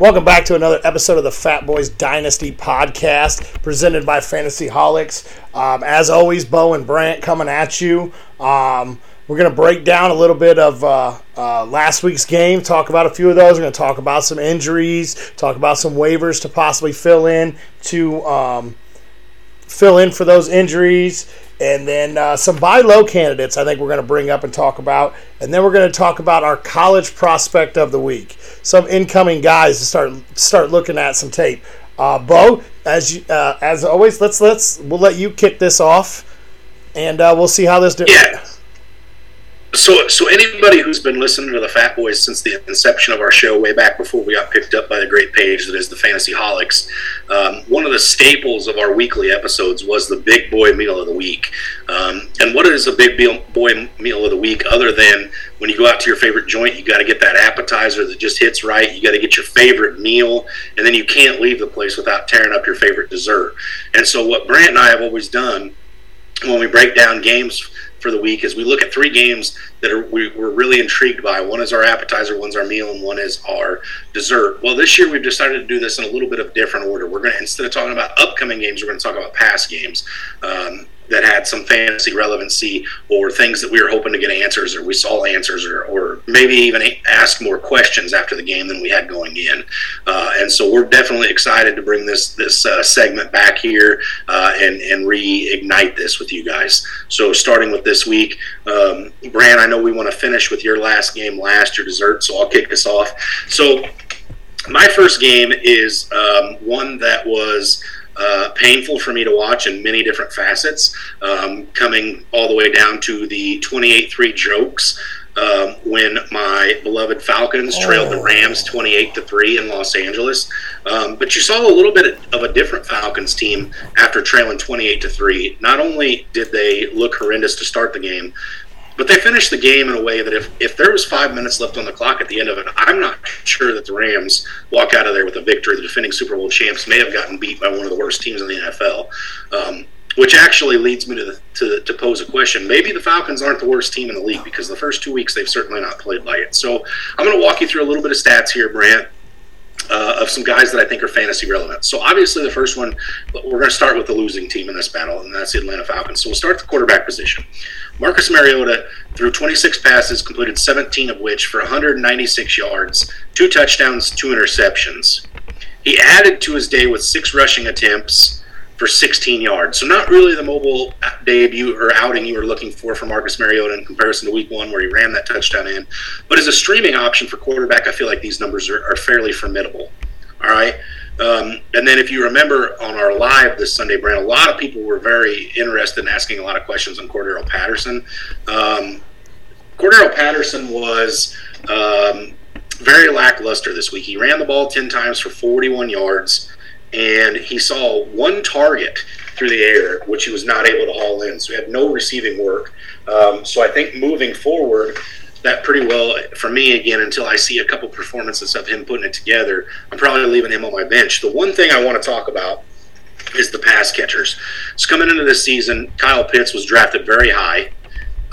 Welcome back to another episode of the Fat Boys Dynasty podcast presented by Fantasy Holics. Um, as always, Bo and Brant coming at you. Um, we're going to break down a little bit of uh, uh, last week's game, talk about a few of those. We're going to talk about some injuries, talk about some waivers to possibly fill in to um, fill in for those injuries, and then uh, some buy low candidates. I think we're going to bring up and talk about, and then we're going to talk about our college prospect of the week, some incoming guys to start start looking at some tape. Uh, Bo, as you, uh, as always, let's let's we'll let you kick this off, and uh, we'll see how this. Do- yeah so, so anybody who's been listening to the Fat Boys since the inception of our show, way back before we got picked up by the great page that is the Fantasy Holics, um, one of the staples of our weekly episodes was the Big Boy Meal of the Week. Um, and what is a Big Boy Meal of the Week other than when you go out to your favorite joint, you got to get that appetizer that just hits right. You got to get your favorite meal, and then you can't leave the place without tearing up your favorite dessert. And so, what Brant and I have always done when we break down games for the week is we look at three games that are, we, are really intrigued by. One is our appetizer, one's our meal, and one is our dessert. Well, this year we've decided to do this in a little bit of different order. We're going to instead of talking about upcoming games, we're going to talk about past games. Um, that had some fantasy relevancy or things that we were hoping to get answers or we saw answers or, or maybe even ask more questions after the game than we had going in. Uh, and so we're definitely excited to bring this this uh, segment back here uh, and, and reignite this with you guys. So starting with this week, um, Brand, I know we want to finish with your last game last, your dessert, so I'll kick us off. So my first game is um, one that was – uh, painful for me to watch in many different facets, um, coming all the way down to the 28 3 jokes. Um, when my beloved Falcons trailed oh. the Rams 28 to 3 in Los Angeles. Um, but you saw a little bit of a different Falcons team after trailing 28 to 3. Not only did they look horrendous to start the game, but they finished the game in a way that if, if there was five minutes left on the clock at the end of it, I'm not sure that the Rams walk out of there with a victory. The defending Super Bowl champs may have gotten beat by one of the worst teams in the NFL. Um, which actually leads me to, the, to, to pose a question. Maybe the Falcons aren't the worst team in the league because the first two weeks they've certainly not played like it. So I'm going to walk you through a little bit of stats here, Brant, uh, of some guys that I think are fantasy relevant. So obviously the first one, we're going to start with the losing team in this battle, and that's the Atlanta Falcons. So we'll start the quarterback position. Marcus Mariota threw 26 passes, completed 17 of which for 196 yards, two touchdowns, two interceptions. He added to his day with six rushing attempts for 16 yards. So not really the mobile debut or outing you were looking for for Marcus Mariota in comparison to Week One, where he ran that touchdown in. But as a streaming option for quarterback, I feel like these numbers are, are fairly formidable. All right. Um, and then if you remember on our live this Sunday, Brand, a lot of people were very interested in asking a lot of questions on Cordarrelle Patterson. Um, Cordarrelle Patterson was um, very lackluster this week. He ran the ball 10 times for 41 yards and he saw one target through the air, which he was not able to haul in. So he had no receiving work. Um, so I think moving forward, that pretty well for me again until I see a couple performances of him putting it together. I'm probably leaving him on my bench. The one thing I want to talk about is the pass catchers. So coming into this season, Kyle Pitts was drafted very high.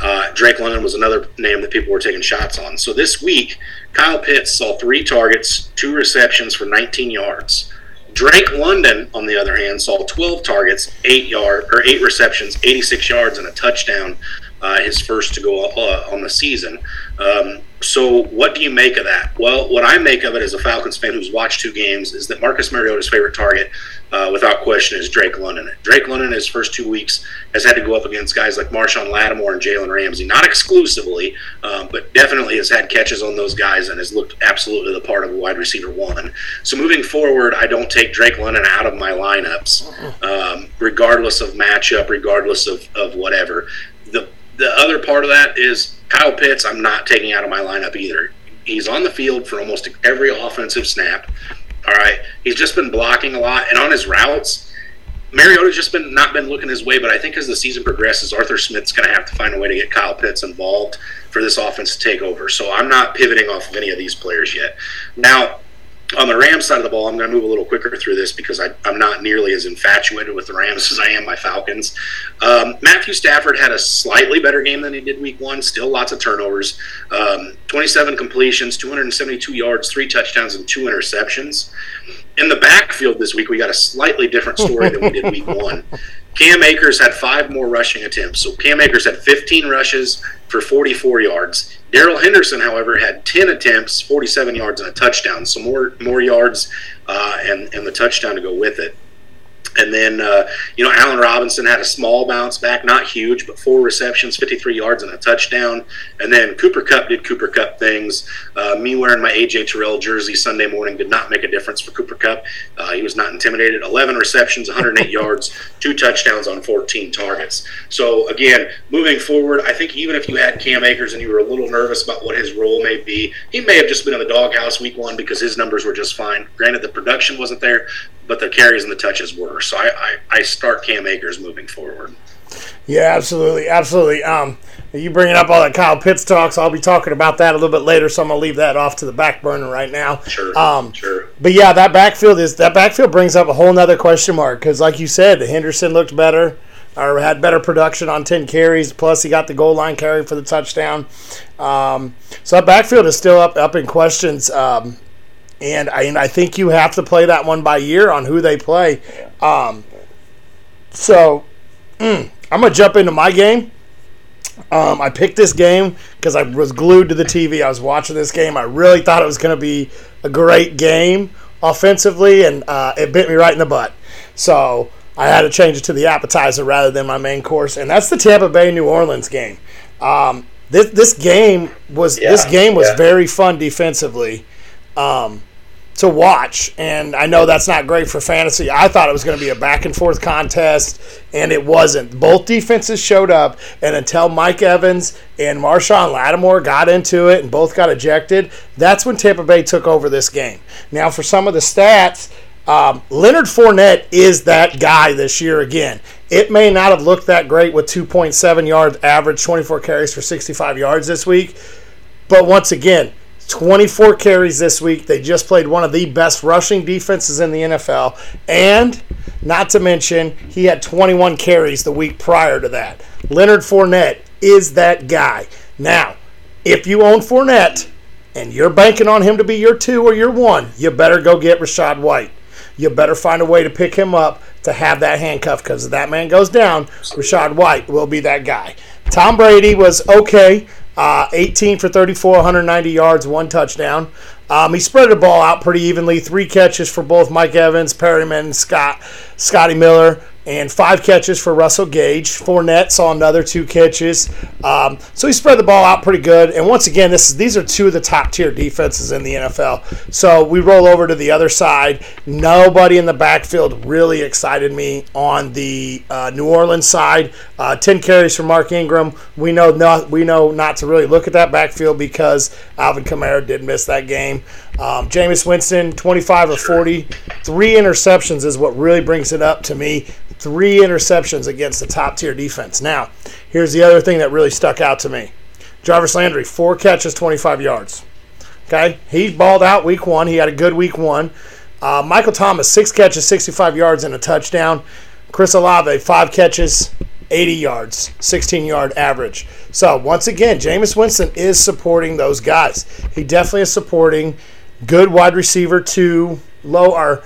Uh, Drake London was another name that people were taking shots on. So this week, Kyle Pitts saw three targets, two receptions for 19 yards. Drake London, on the other hand, saw 12 targets, eight yard or eight receptions, 86 yards, and a touchdown. Uh, his first to go uh, on the season. Um, so, what do you make of that? Well, what I make of it as a Falcons fan who's watched two games is that Marcus Mariota's favorite target, uh, without question, is Drake London. Drake London, his first two weeks, has had to go up against guys like Marshon Lattimore and Jalen Ramsey. Not exclusively, um, but definitely has had catches on those guys and has looked absolutely the part of a wide receiver one. So, moving forward, I don't take Drake London out of my lineups, um, regardless of matchup, regardless of, of whatever. The the other part of that is Kyle Pitts, I'm not taking out of my lineup either. He's on the field for almost every offensive snap. All right. He's just been blocking a lot. And on his routes, Mariota's just been not been looking his way, but I think as the season progresses, Arthur Smith's going to have to find a way to get Kyle Pitts involved for this offense to take over. So I'm not pivoting off of any of these players yet. Now, on the Rams side of the ball, I'm going to move a little quicker through this because I, am not nearly as infatuated with the Rams as I am my Falcons. Um, Matthew Stafford had a slightly better game than he did week one, still lots of turnovers. Um, 27 completions, 272 yards, three touchdowns, and two interceptions. In the backfield this week, we got a slightly different story than we did week one. Cam Akers had five more rushing attempts. So Cam Akers had 15 rushes for 44 yards. Darrell Henderson, however, had 10 attempts, 47 yards, and a touchdown. So more more yards uh, and and the touchdown to go with it. And then, uh, you know, Allen Robinson had a small bounce back, not huge, but four receptions, 53 yards, and a touchdown. And then Cooper Kupp did Cooper Kupp things. Uh, me wearing my AJ Terrell jersey Sunday morning did not make a difference for Cooper Kupp. Uh, he was not intimidated. 11 receptions, 108 yards, two touchdowns on 14 targets. So, again, moving forward, I think even if you had Cam Akers and you were a little nervous about what his role may be, he may have just been in the doghouse week one because his numbers were just fine. Granted, the production wasn't there, but the carries and the touches were. So I, I, I start Cam Akers moving forward. Yeah, absolutely, absolutely. Um, you bringing up all that Kyle Pitts talks. I'll be talking about that a little bit later, so I'm gonna leave that off to the back burner right now. Sure. Um, sure. But yeah, that backfield is that backfield brings up a whole nother question mark because, like you said, Henderson looked better or had better production on 10 carries. Plus, he got the goal line carry for the touchdown. Um, so that backfield is still up up in questions. Um, and I, and I think you have to play that one by year on who they play. Um, so mm, I'm gonna jump into my game. Um, I picked this game because I was glued to the TV. I was watching this game. I really thought it was going to be a great game offensively, and uh, it bit me right in the butt. So I had to change it to the appetizer rather than my main course, and that's the Tampa Bay New Orleans game. Um, this this game was yeah, this game was yeah. very fun defensively. Um, to watch. And I know that's not great for fantasy. I thought it was going to be a back and forth contest, and it wasn't. Both defenses showed up, and until Mike Evans and Marshon Lattimore got into it and both got ejected, that's when Tampa Bay took over this game. Now, for some of the stats, um, Leonard Fournette is that guy this year again. It may not have looked that great with 2.7 yards average, 24 carries for 65 yards this week. But once again, 24 carries this week. They just played one of the best rushing defenses in the NFL. And not to mention, he had 21 carries the week prior to that. Leonard Fournette is that guy. Now, if you own Fournette and you're banking on him to be your two or your one, you better go get Rachaad White. You better find a way to pick him up to have that handcuff because if that man goes down, Rachaad White will be that guy. Tom Brady was okay. Uh, 18 for 34, 190 yards, one touchdown. Um, he spread the ball out pretty evenly. Three catches for both Mike Evans, Perriman, Scott, Scotty Miller and five catches for Russell Gage. Fournette saw another two catches. Um, so he spread the ball out pretty good. And once again, this is, these are two of the top tier defenses in the NFL. So we roll over to the other side. Nobody in the backfield really excited me on the uh, New Orleans side. Uh, Ten carries for Mark Ingram. We know not we know not to really look at that backfield because Alvin Kamara did miss that game. Um, Jameis Winston, 25 or 40, three interceptions is what really brings it up to me three interceptions against the top tier defense. Now, here's the other thing that really stuck out to me Jarvis Landry, four catches, 25 yards. Okay, he balled out week one. He had a good week one. Uh, Michael Thomas, six catches, 65 yards, and a touchdown. Chris Olave, five catches, 80 yards, 16 yard average. So, once again, Jameis Winston is supporting those guys. He definitely is supporting good wide receiver two, low or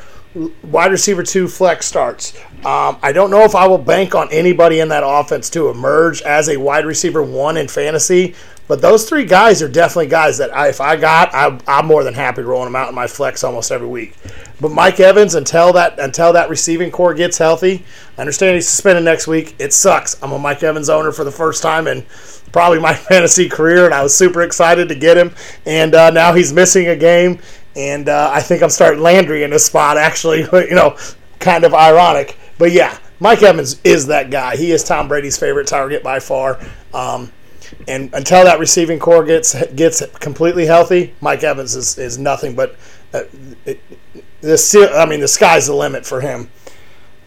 wide receiver two flex starts. Um, I don't know if I will bank on anybody in that offense to emerge as a wide receiver one in fantasy, but those three guys are definitely guys that I, if I got, I, am more than happy rolling them out in my flex almost every week. But Mike Evans, until that until that receiving corps gets healthy, I understand he's suspended next week. It sucks. I'm a Mike Evans owner for the first time in probably my fantasy career, and I was super excited to get him. And uh, now he's missing a game, and uh, I think I'm starting Landry in this spot. Actually, you know, kind of ironic, but yeah, Mike Evans is that guy. He is Tom Brady's favorite target by far. Um, and until that receiving corps gets gets completely healthy, Mike Evans is, is nothing but uh, it, the I mean the sky's the limit for him.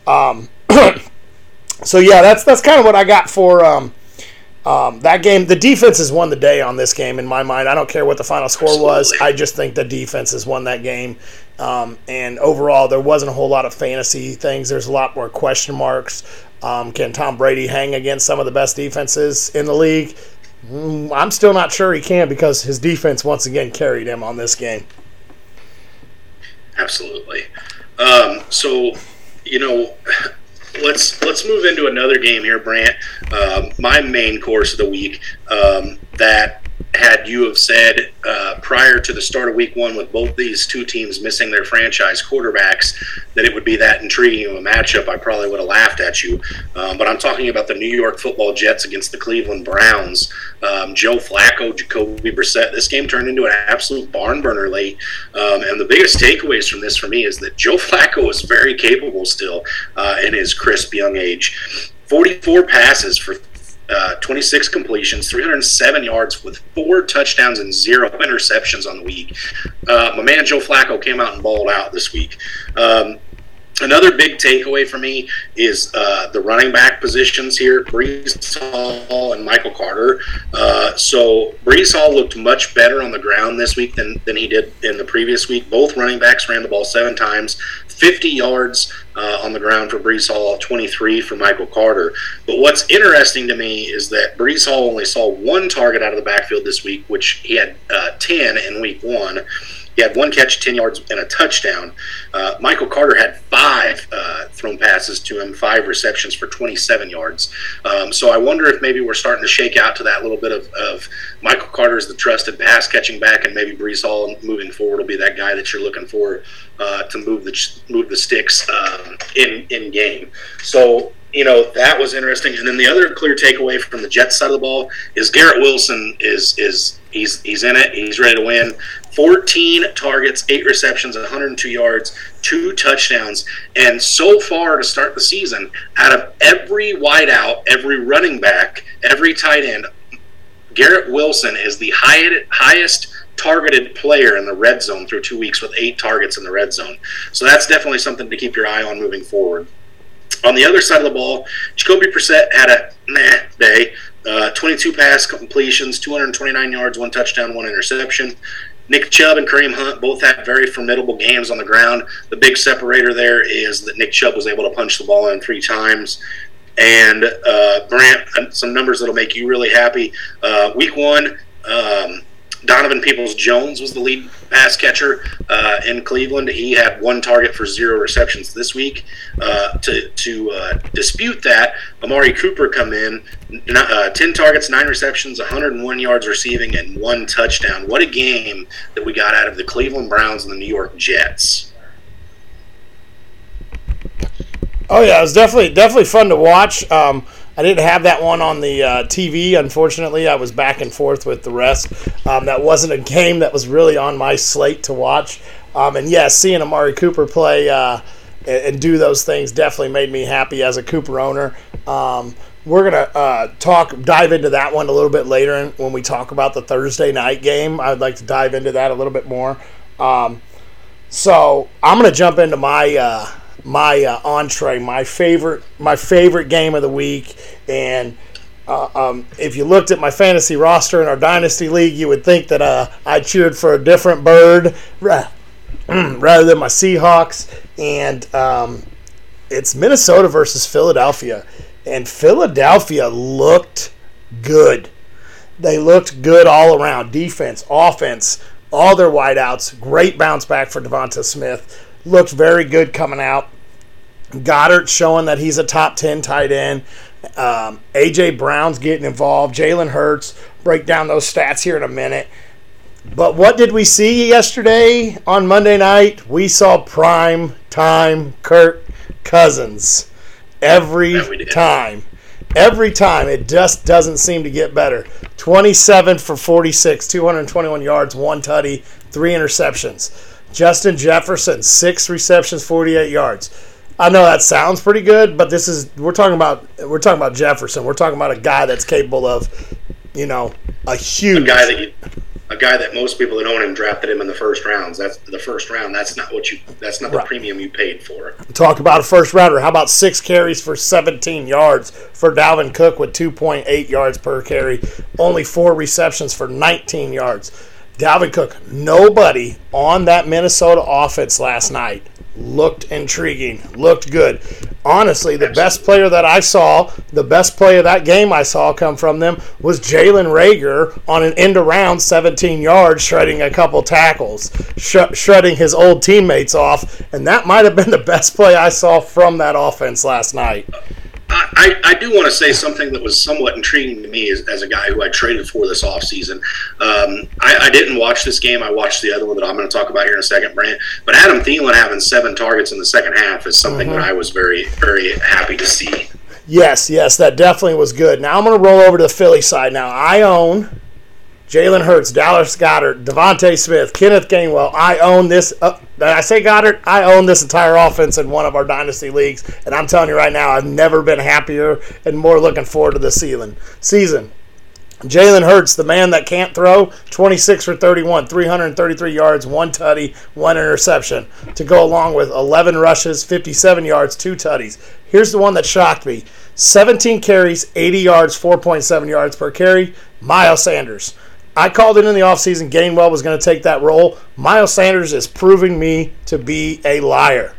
Um, so yeah, that's that's kind of what I got for um, Um, that game, the defense has won the day on this game in my mind. I don't care what the final score Absolutely. was. I just think the defense has won that game. Um, and overall, there wasn't a whole lot of fantasy things. There's a lot more question marks. Um, can Tom Brady hang against some of the best defenses in the league? Mm, I'm still not sure he can because his defense once again carried him on this game. Absolutely. Um, so, you know, let's let's move into another game here, Brant. Um, my main course of the week um, that had you have said uh, prior to the start of week one with both these two teams missing their franchise quarterbacks that it would be that intriguing of a matchup, I probably would have laughed at you. Um, but I'm talking about the New York football Jets against the Cleveland Browns. Um, Joe Flacco, Jacoby Brissett. This game turned into an absolute barn burner late. Um, and the biggest takeaways from this for me is that Joe Flacco is very capable still uh, in his crisp young age. 44 passes for uh, 26 completions, 307 yards with four touchdowns and zero interceptions on the week. Uh, my man Joe Flacco came out and balled out this week. Um, Another big takeaway for me is uh, the running back positions here, Breece Hall and Michael Carter. Uh, so Breece Hall looked much better on the ground this week than, than he did in the previous week. Both running backs ran the ball seven times, 50 yards uh, on the ground for Breece Hall, 23 for Michael Carter. But what's interesting to me is that Breece Hall only saw one target out of the backfield this week, which he had uh, 10 in week one. He had one catch, 10 yards, and a touchdown. Uh, Michael Carter had five uh, thrown passes to him, five receptions for 27 yards. Um, so I wonder if maybe we're starting to shake out to that little bit of, of Michael Carter is the trusted pass catching back, and maybe Breece Hall moving forward will be that guy that you're looking for uh, to move the move the sticks um, in in game. So you know that was interesting. And then the other clear takeaway from the Jets side of the ball is Garrett Wilson is is he's he's in it. He's ready to win. 14 targets, eight receptions, 102 yards, two touchdowns, and so far to start the season, out of every wideout, every running back, every tight end, Garrett Wilson is the highest targeted player in the red zone through two weeks with eight targets in the red zone. So that's definitely something to keep your eye on moving forward. On the other side of the ball, Jacoby Brissett had a meh day. Uh, 22 pass completions, 229 yards, one touchdown, one interception. Nick Chubb and Kareem Hunt both had very formidable games on the ground. The big separator there is that Nick Chubb was able to punch the ball in three times. And uh, Brant, some numbers that'll make you really happy. Uh, week one, um, Donovan Peoples Jones was the lead pass catcher uh, in Cleveland. He had one target for zero receptions this week. Uh, to to uh, dispute that, Amari Cooper come in, uh, ten targets, nine receptions, 101 yards receiving, and one touchdown. What a game that we got out of the Cleveland Browns and the New York Jets. Oh yeah, it was definitely definitely fun to watch. Um, I didn't have that one on the uh, TV. Unfortunately, I was back and forth with the rest. Um, that wasn't a game that was really on my slate to watch. Um, and yes, yeah, seeing Amari Cooper play uh, and, and, do those things definitely made me happy as a Cooper owner. Um, we're gonna uh, talk dive into that one a little bit later when we talk about the Thursday night game. I'd like to dive into that a little bit more. Um, so I'm gonna jump into my uh, my uh, entree, my favorite, my favorite game of the week. And uh, um, if you looked at my fantasy roster in our dynasty league, you would think that uh, I cheered for a different bird rather than my Seahawks. And um, it's Minnesota versus Philadelphia, and Philadelphia looked good. They looked good all around, defense, offense, all their wideouts. Great bounce back for Devonta Smith. Looked very good coming out. Goddard showing that he's a top 10 tight end. Um, AJ Brown's getting involved. Jalen Hurts. Break down those stats here in a minute. But what did we see yesterday on Monday night? We saw prime time Kirk Cousins every time. Every time. It just doesn't seem to get better. 27 for 46, 221 yards, one tutty, three interceptions. Justin Jefferson, six receptions, 48 yards. I know that sounds pretty good, but this is we're talking about we're talking about Jefferson. We're talking about a guy that's capable of, you know, a huge a guy that you, a guy that most people that own him drafted him in the first rounds. That's the first round. That's not what you. That's not the right. premium you paid for. Talk about a first rounder. How about six carries for 17 yards for Dalvin Cook with 2.8 yards per carry, only four receptions for 19 yards. Dalvin Cook, nobody on that Minnesota offense last night looked intriguing, looked good. Honestly, the best player that I saw, the best play of that game I saw come from them was Jalen Reagor on an end around 17 yards, shredding a couple tackles, sh- shredding his old teammates off, and that might have been the best play I saw from that offense last night. I, I do want to say something that was somewhat intriguing to me as, as a guy who I traded for this offseason. Um, I, I didn't watch this game. I watched the other one that I'm going to talk about here in a second, Brant. But Adam Thielen having seven targets in the second half is something mm-hmm. that I was very, very happy to see. Yes, yes, that definitely was good. Now I'm going to roll over to the Philly side. Now I own Jalen Hurts, Dallas Goedert, DeVonta Smith, Kenneth Gainwell. I own this. Uh, I say Goddard, I own this entire offense in one of our dynasty leagues, and I'm telling you right now, I've never been happier and more looking forward to the season. Season. Jalen Hurts, the man that can't throw, 26 for 31, 333 yards, one tutty, one interception, to go along with 11 rushes, 57 yards, two tutties. Here's the one that shocked me 17 carries, 80 yards, 4.7 yards per carry. Miles Sanders. I called it in the offseason. Gainwell was going to take that role. Miles Sanders is proving me to be a liar.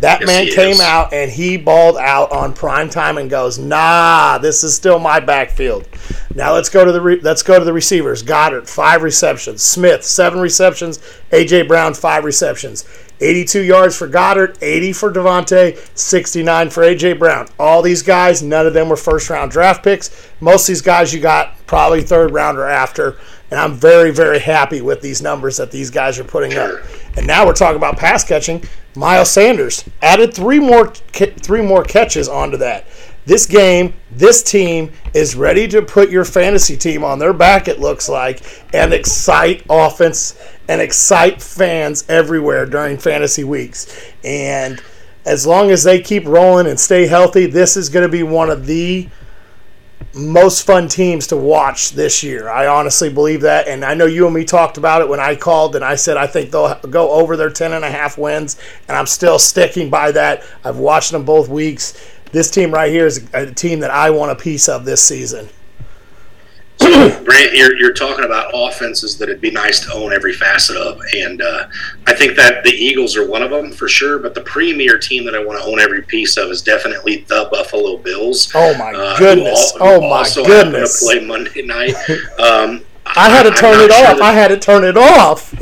That yes, man came is. out and he balled out on prime time and goes, "Nah, this is still my backfield." Now let's go to the re- let's go to the receivers. Goddard five receptions, Smith seven receptions, AJ Brown five receptions. 82 yards for Goddard, 80 for DeVonta, 69 for AJ Brown. All these guys, none of them were first round draft picks. Most of these guys you got probably third round or after. And I'm very, very happy with these numbers that these guys are putting up. And now we're talking about pass catching. Miles Sanders added three more three more catches onto that. This game, this team is ready to put your fantasy team on their back, it looks like, and excite offense and excite fans everywhere during fantasy weeks. And as long as they keep rolling and stay healthy, this is going to be one of the most fun teams to watch this year. I honestly believe that. And I know you and me talked about it when I called and I said I think they'll go over their 10 and a half wins. And I'm still sticking by that. I've watched them both weeks. This team right here is a team that I want a piece of this season. So, Brant, you're, you're talking about offenses that it'd be nice to own every facet of, and uh, I think that the Eagles are one of them for sure. But the premier team that I want to own every piece of is definitely the Buffalo Bills. Oh my uh, goodness! All, oh my goodness! to play Monday night. Um, I had to turn it off. That, I had to turn it off.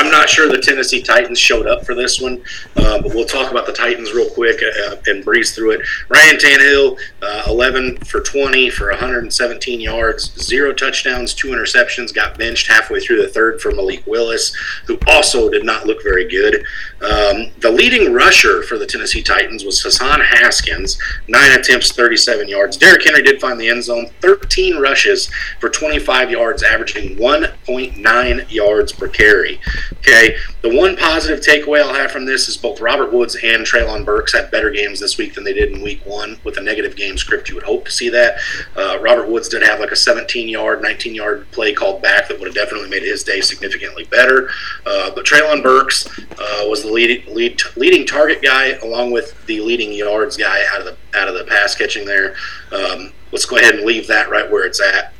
I'm not sure the Tennessee Titans showed up for this one, uh, but we'll talk about the Titans real quick uh, and breeze through it. Ryan Tannehill, uh, 11 for 20 for 117 yards, zero touchdowns, two interceptions, got benched halfway through the third for Malik Willis, who also did not look very good. Um, the leading rusher for the Tennessee Titans was Hassan Haskins, nine attempts, 37 yards. Derrick Henry did find the end zone, 13 rushes for 25 yards, averaging 1.9 yards per carry. Okay, the one positive takeaway I'll have from this is both Robert Woods and Treylon Burks had better games this week than they did in week one. With a negative game script, you would hope to see that. Uh, Robert Woods did have like a 17 yard, 19 yard play called back that would have definitely made his day significantly better. Uh, but Treylon Burks uh, was the lead, lead, leading target guy along with the leading yards guy out of the out of the pass catching there. Um, let's go ahead and leave that right where it's at.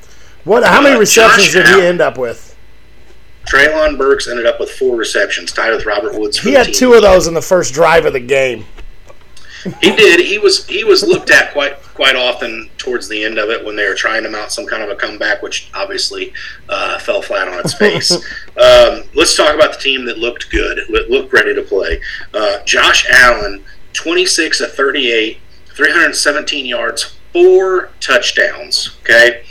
What? How many uh, receptions Josh did he end up with? Treylon Burks ended up with four receptions, tied with Robert Woods. he had two of those in the first drive of the game. he did. He was he was looked at quite quite often towards the end of it when they were trying to mount some kind of a comeback, which obviously uh, fell flat on its face. um, let's talk about the team that looked good, looked ready to play. Uh, Josh Allen, twenty six of thirty eight, three hundred seventeen yards, four touchdowns. Okay.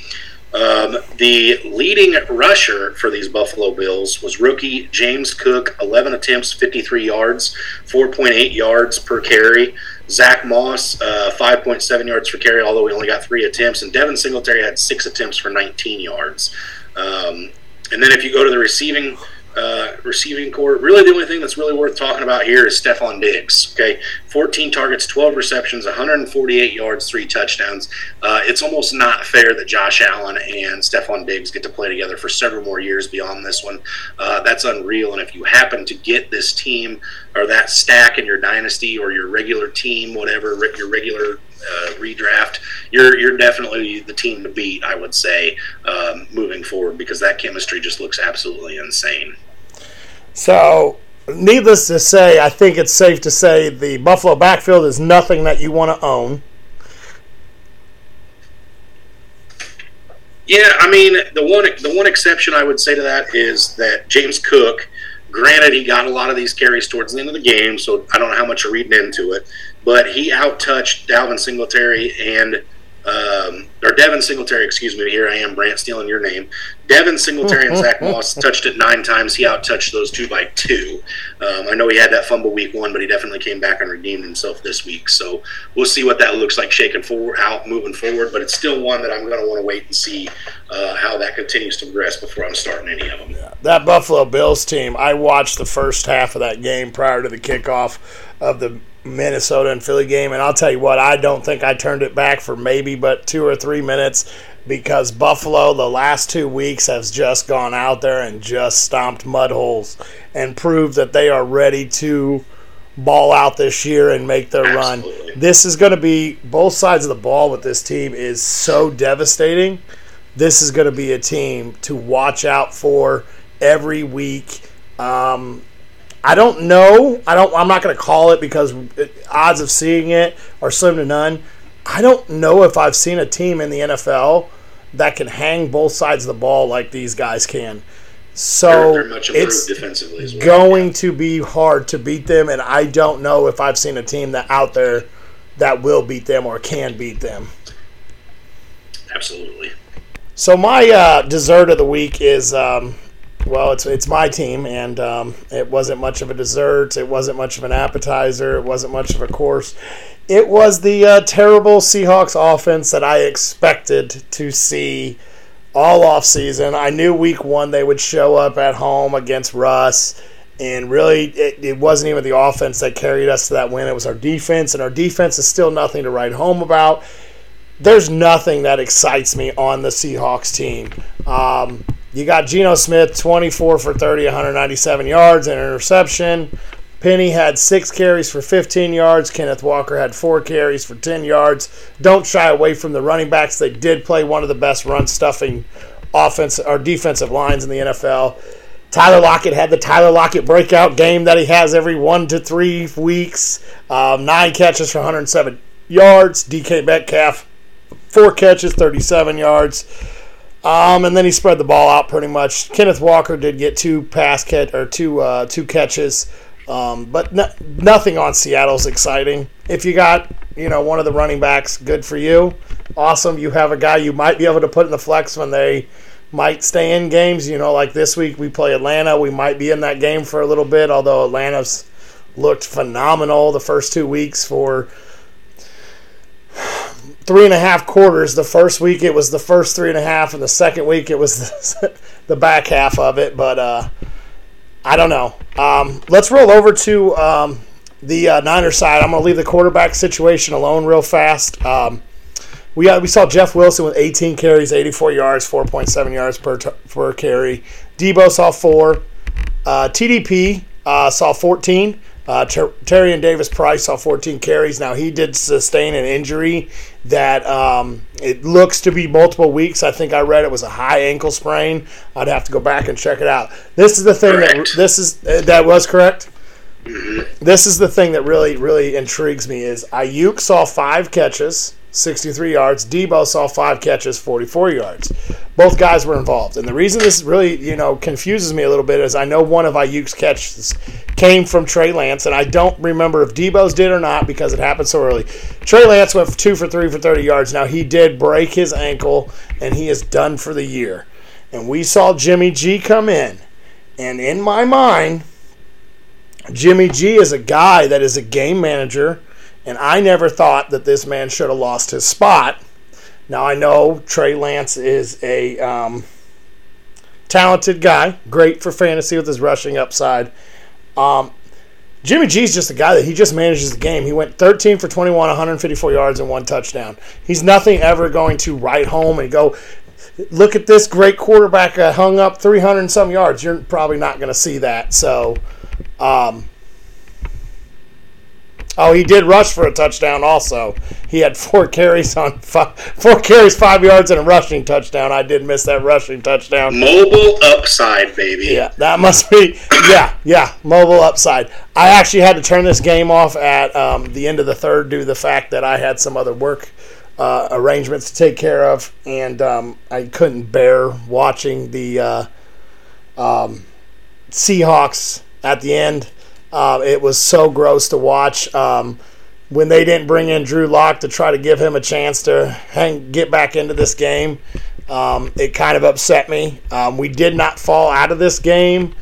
Um, the leading rusher for these Buffalo Bills was rookie James Cook, 11 attempts, 53 yards, 4.8 yards per carry. Zack Moss, uh, 5.7 yards per carry, although he only got three attempts. And Devin Singletary had six attempts for 19 yards. Um, and then if you go to the receiving uh, receiving corps. Really, the only thing that's really worth talking about here is Stefon Diggs. Okay, 14 targets, 12 receptions, 148 yards, three touchdowns. Uh, it's almost not fair that Josh Allen and Stefon Diggs get to play together for several more years beyond this one. Uh, that's unreal. And if you happen to get this team or that stack in your dynasty or your regular team, whatever your regular uh, redraft, you're you're definitely the team to beat. I would say um, moving forward because that chemistry just looks absolutely insane. So, needless to say, I think it's safe to say the Buffalo backfield is nothing that you want to own. Yeah, I mean the one the one exception I would say to that is that James Cook. Granted, he got a lot of these carries towards the end of the game, so I don't know how much you're reading into it. But he outtouched Dalvin Singletary and um, or Devin Singletary, excuse me. Here I am, Brant, stealing your name. Devin Singletary and Zack Moss touched it nine times. He out touched those two by two. Um, I know he had that fumble week one, but he definitely came back and redeemed himself this week. So we'll see what that looks like shaking forward, out moving forward. But it's still one that I'm going to want to wait and see uh, how that continues to progress before I'm starting any of them. Yeah. That Buffalo Bills team, I watched the first half of that game prior to the kickoff of the Minnesota and Philly game, and I'll tell you what, I don't think I turned it back for maybe but two or three minutes because Buffalo the last two weeks has just gone out there and just stomped mud holes and proved that they are ready to ball out this year and make their Absolutely. run. This is going to be both sides of the ball with this team is so devastating. This is going to be a team to watch out for every week. Um, I don't know. I don't. I'm not going to call it because odds of seeing it are slim to none. I don't know if I've seen a team in the NFL that can hang both sides of the ball like these guys can. So they're, they're it's well. going yeah. to be hard to beat them, and I don't know if I've seen a team that out there that will beat them or can beat them. Absolutely. So my uh, dessert of the week is um, well, it's it's my team, and um, it wasn't much of a dessert. It wasn't much of an appetizer. It wasn't much of a course. It was the uh, terrible Seahawks offense that I expected to see all off season. I knew week one they would show up at home against Russ, and really it, it wasn't even the offense that carried us to that win. It was our defense, and our defense is still nothing to write home about. There's nothing that excites me on the Seahawks team. Um, you got Geno Smith, 24 for 30, 197 yards and interception. Penny had six carries for 15 yards. Kenneth Walker had four carries for 10 yards. Don't shy away from the running backs. They did play one of the best run stuffing offense or defensive lines in the NFL. Tyler Lockett had the Tyler Lockett breakout game that he has every one to three weeks. Um, nine catches for 107 yards. DK Metcalf, four catches, 37 yards. Um, and then he spread the ball out pretty much. Kenneth Walker did get two pass catch or two uh, two catches, um, but no, nothing on Seattle's exciting. If you got you know one of the running backs, good for you. Awesome, you have a guy you might be able to put in the flex when they might stay in games. You know, like this week we play Atlanta, we might be in that game for a little bit. Although Atlanta's looked phenomenal the first two weeks for three and a half quarters. The first week it was the first three and a half, and the second week it was the, the back half of it. But uh, I don't know. Um, let's roll over to um, the uh, Niner side. I'm going to leave the quarterback situation alone real fast. Um, we, uh, we saw Jeff Wilson with 18 carries, 84 yards, 4.7 yards per, t- per carry. Deebo saw four. Uh, TDP uh, saw 14. Uh, Ter- Tyrion Davis Price saw 14 carries. Now he did sustain an injury that um, it looks to be multiple weeks. I think I read it was a high ankle sprain. I'd have to go back and check it out. This is the thing correct. that this is uh, that was correct. Mm-hmm. This is the thing that really really intrigues me is Aiyuk saw five catches. 63 yards. Deebo saw five catches, 44 yards. Both guys were involved. And the reason this really, you know, confuses me a little bit is I know one of Aiyuk's catches came from Trey Lance, and I don't remember if Deebo's did or not because it happened so early. Trey Lance went two for three for 30 yards. Now, he did break his ankle, and he is done for the year. And we saw Jimmy G come in. And in my mind, Jimmy G is a guy that is a game manager – and I never thought that this man should have lost his spot. Now I know Trey Lance is a um, talented guy, great for fantasy with his rushing upside. Um, Jimmy G's just a guy that he just manages the game. He went 13 for 21, 154 yards and one touchdown. He's nothing ever going to write home and go, look at this great quarterback uh, hung up 300 and some yards. You're probably not going to see that. So, um, Oh, he did rush for a touchdown. Also, he had four carries on five, four carries, five yards, and a rushing touchdown. I did miss that rushing touchdown. Mobile upside, baby. Yeah, that must be. Yeah, yeah, mobile upside. I actually had to turn this game off at um, the end of the third due to the fact that I had some other work uh, arrangements to take care of, and um, I couldn't bear watching the uh, um, Seahawks at the end. Uh, it was so gross to watch. Um, when they didn't bring in Drew Lock to try to give him a chance to hang, get back into this game, um, it kind of upset me. Um, we did not fall out of this game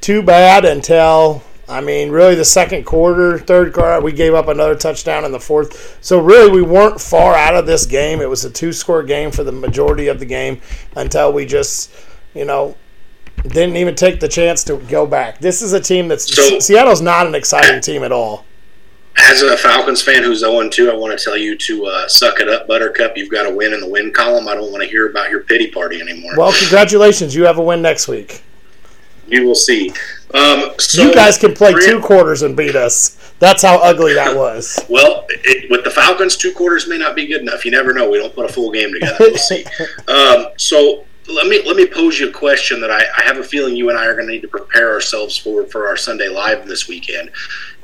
too bad until, I mean, really the second quarter, third quarter. We gave up another touchdown in the fourth. So, really, we weren't far out of this game. It was a two score game for the majority of the game until we just, you know, didn't even take the chance to go back. This is a team that's so, Seattle's not an exciting team at all. As a Falcons fan who's 0 2, I want to tell you to uh, suck it up, Buttercup. You've got a win in the win column. I don't want to hear about your pity party anymore. Well, congratulations. You have a win next week. You will see. Um, so you guys can play two quarters and beat us. That's how ugly that was. well, it, with the Falcons, two quarters may not be good enough. You never know. We don't put a full game together. We'll see. Um, so let me let me pose you a question that I, I have a feeling you and I are going to need to prepare ourselves for for our Sunday live this weekend.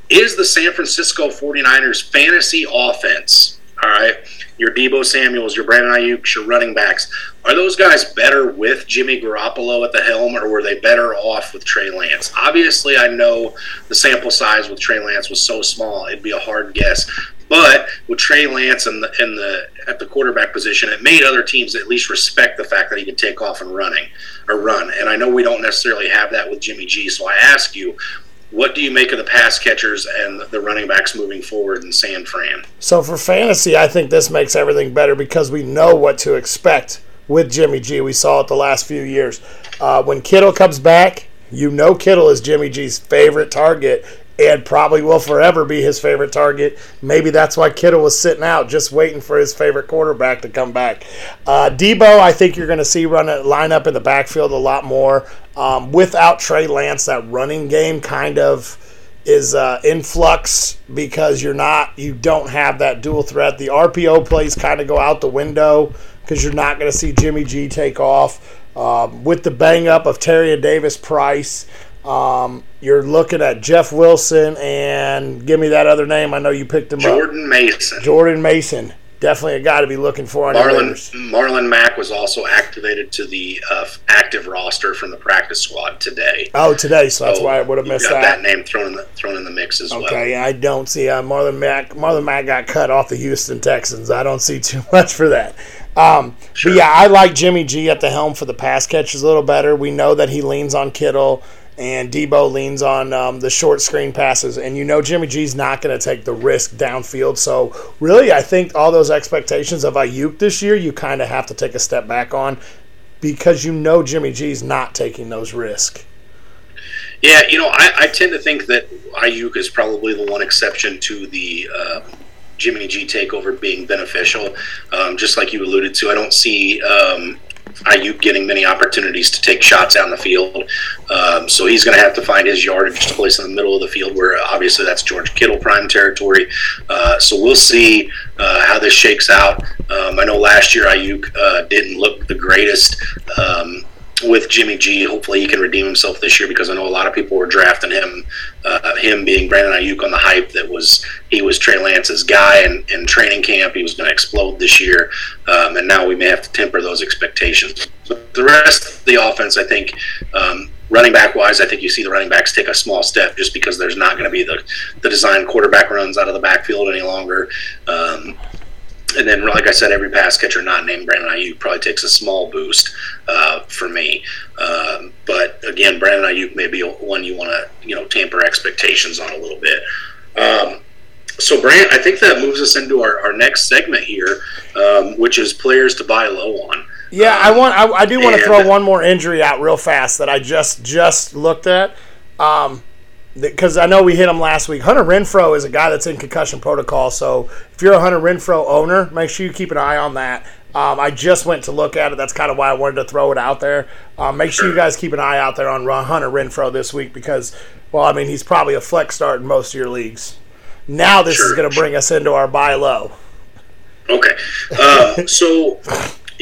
Is the San Francisco 49ers fantasy offense, all right, your Deebo Samuels, your Brandon Aiyuk, your running backs, are those guys better with Jimmy Garoppolo at the helm, or were they better off with Trey Lance? Obviously, I know the sample size with Trey Lance was so small; it'd be a hard guess. But with Trey Lance and the, and the at the quarterback position, it made other teams at least respect the fact that he could take off and running or run. And I know we don't necessarily have that with Jimmy G. So I ask you, what do you make of the pass catchers and the running backs moving forward in San Fran? So for fantasy, I think this makes everything better because we know what to expect with Jimmy G. We saw it the last few years. Uh, when Kittle comes back, you know Kittle is Jimmy G's favorite target, and probably will forever be his favorite target. Maybe that's why Kittle was sitting out, just waiting for his favorite quarterback to come back. Uh, Deebo, I think you're going to see run a line up in the backfield a lot more. Um, without Trey Lance, that running game kind of is uh, in flux because you're not, you don't have that dual threat. The RPO plays kind of go out the window because you're not going to see Jimmy G take off. Um, with the bang up of Tyrion Davis Price, um, you're looking at Jeff Wilson and give me that other name. I know you picked him Jordan up. Jordan Mason. Jordan Mason. Definitely a guy to be looking for on Marlon, Marlon Mack was also activated to the uh, active roster from the practice squad today. Oh, today, so, so that's why I would have missed that. that. name thrown in the thrown in the mix as okay, well. Okay, I don't see uh, Marlon Mack. Marlon Mack got cut off the Houston Texans. I don't see too much for that. Um, sure. But yeah, I like Jimmy G at the helm for the pass catches a little better. We know that he leans on Kittle and Deebo leans on um, the short screen passes. And you know Jimmy G's not going to take the risk downfield. So really, I think all those expectations of Aiyuk this year, you kind of have to take a step back on because you know Jimmy G's not taking those risks. Yeah, you know, I, I tend to think that Aiyuk is probably the one exception to the uh, Jimmy G takeover being beneficial. Um, just like you alluded to, I don't see um, Aiyuk getting many opportunities to take shots down the field. Um, so he's going to have to find his yardage to place in the middle of the field, where obviously that's George Kittle prime territory. Uh, so we'll see uh, how this shakes out. Um, I know last year Aiyuk uh, didn't look the greatest. Um, with Jimmy G. Hopefully, he can redeem himself this year because I know a lot of people were drafting him. Uh, him being Brandon Aiyuk on the hype that was he was Trey Lance's guy in, in training camp. He was going to explode this year, um, and now we may have to temper those expectations. But the rest of the offense, I think. Um, running back wise, I think you see the running backs take a small step just because there's not going to be the, the design quarterback runs out of the backfield any longer. Um, and then, like I said, every pass catcher not named Brandon Aiyuk probably takes a small boost uh, for me. Um, but again, Brandon Aiyuk may be one you want to you know tamper expectations on a little bit. Um, so, Brant, I think that moves us into our, our next segment here, um, which is players to buy low on. Yeah, I want. I, I do want to throw one more injury out real fast that I just just looked at. Um, because I know we hit him last week. Hunter Renfrow is a guy that's in concussion protocol. So if you're a Hunter Renfrow owner, make sure you keep an eye on that. Um, I just went to look at it. That's kind of why I wanted to throw it out there. Um, make sure you guys keep an eye out there on Hunter Renfrow this week because, well, I mean, he's probably a flex start in most of your leagues. Now this sure, is going to bring us into our buy low. Okay. Uh, so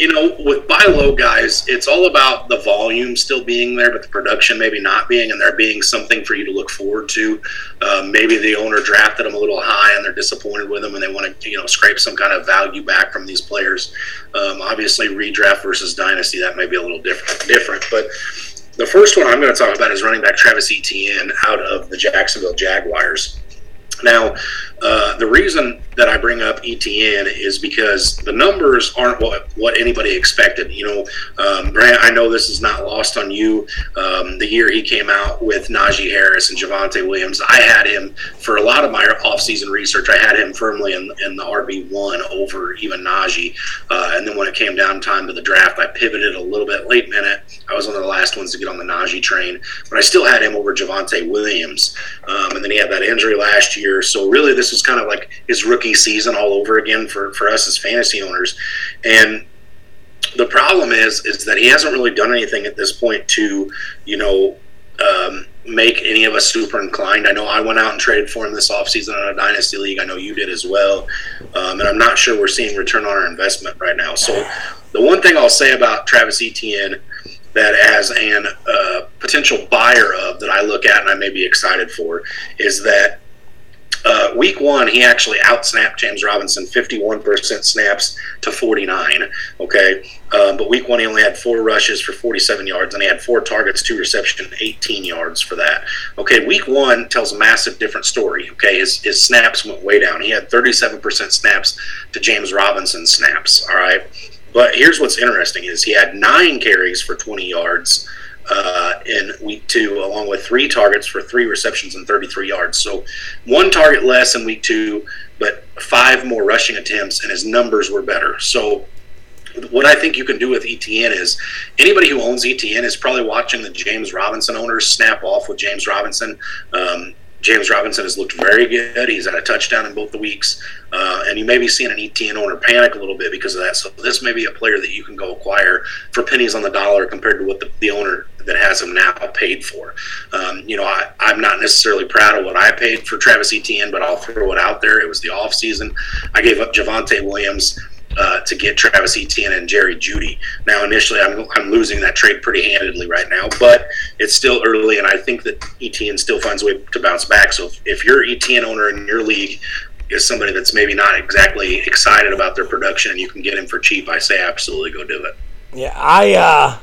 you know, with buy low guys, it's all about the volume still being there, but the production maybe not being, and there being something for you to look forward to. Um, maybe the owner drafted them a little high and they're disappointed with them, and they want to, you know, scrape some kind of value back from these players. Um, obviously, redraft versus dynasty that may be a little different. Different, but the first one I'm going to talk about is running back Travis Etienne out of the Jacksonville Jaguars. Now, uh, the reason that I bring up Etienne is because the numbers aren't what, what anybody expected. You know, um, Grant, I know this is not lost on you. Um, the year he came out with Najee Harris and Javonte Williams, I had him for a lot of my offseason research. I had him firmly in, in the RB1 over even Najee. Uh, and then when it came down time to the draft, I pivoted a little bit late minute. I was one of the last ones to get on the Najee train, but I still had him over Javonte Williams. Um, and then he had that injury last year. So really, this was kind of like his rookie season all over again for, for us as fantasy owners. And the problem is is that he hasn't really done anything at this point to, you know, um, make any of us super inclined. I know I went out and traded for him this offseason on a dynasty league. I know you did as well. Um, and I'm not sure we're seeing return on our investment right now. So the one thing I'll say about Travis Etienne that as an uh, potential buyer of that I look at and I may be excited for is that uh, week one, he actually outsnapped James Robinson 51% snaps to 49. Okay. Um, but week one, he only had four rushes for 47 yards, and he had four targets, two reception, 18 yards for that. Okay. Week one tells a massive different story. Okay. His, his snaps went way down. He had 37% snaps to James Robinson snaps. All right. But here's what's interesting is he had nine carries for 20 yards uh, in week two, along with three targets for three receptions and 33 yards. So one target less in week two, but five more rushing attempts, and his numbers were better. So what I think you can do with Etienne is anybody who owns Etienne is probably watching the James Robinson owners snap off with James Robinson. Um, James Robinson has looked very good. He's had a touchdown in both the weeks. Uh, and you may be seeing an Etienne owner panic a little bit because of that. So this may be a player that you can go acquire for pennies on the dollar compared to what the, the owner that has him now paid for. Um, you know, I, I'm not necessarily proud of what I paid for Travis Etienne, but I'll throw it out there. It was the offseason. I gave up Javonte Williams uh, to get Travis Etienne and Jerry Jeudy. Now, initially, I'm, I'm losing that trade pretty handedly right now, but it's still early, and I think that Etienne still finds a way to bounce back. So if, if your Etienne owner in your league is somebody that's maybe not exactly excited about their production and you can get him for cheap, I say absolutely go do it. Yeah, I uh,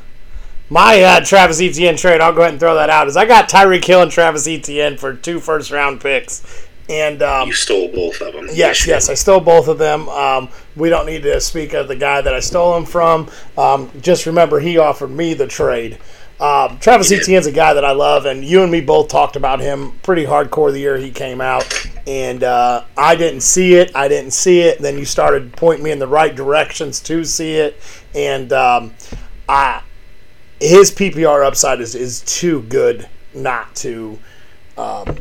my uh, Travis Etienne trade, I'll go ahead and throw that out. Is I got Tyreek Hill and Travis Etienne for two first round picks and um, you stole both of them. Yes, yes, I stole both of them. Um, we don't need to speak of the guy that I stole them from. Um, just remember, he offered me the trade. Um, Travis Etienne's a guy that I love, and you and me both talked about him pretty hardcore the year he came out. And uh, I didn't see it. I didn't see it. Then you started pointing me in the right directions to see it, and um, I his PPR upside is is too good not to um,